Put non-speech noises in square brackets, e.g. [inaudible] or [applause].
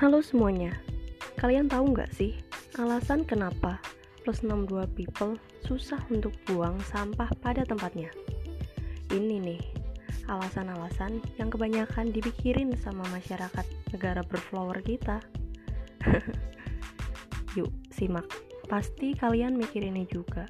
Halo semuanya, kalian tahu nggak sih alasan kenapa plus 62 people susah untuk buang sampah pada tempatnya? Ini nih, alasan-alasan yang kebanyakan dipikirin sama masyarakat negara berflower kita. [laughs] Yuk, simak. Pasti kalian mikir ini juga.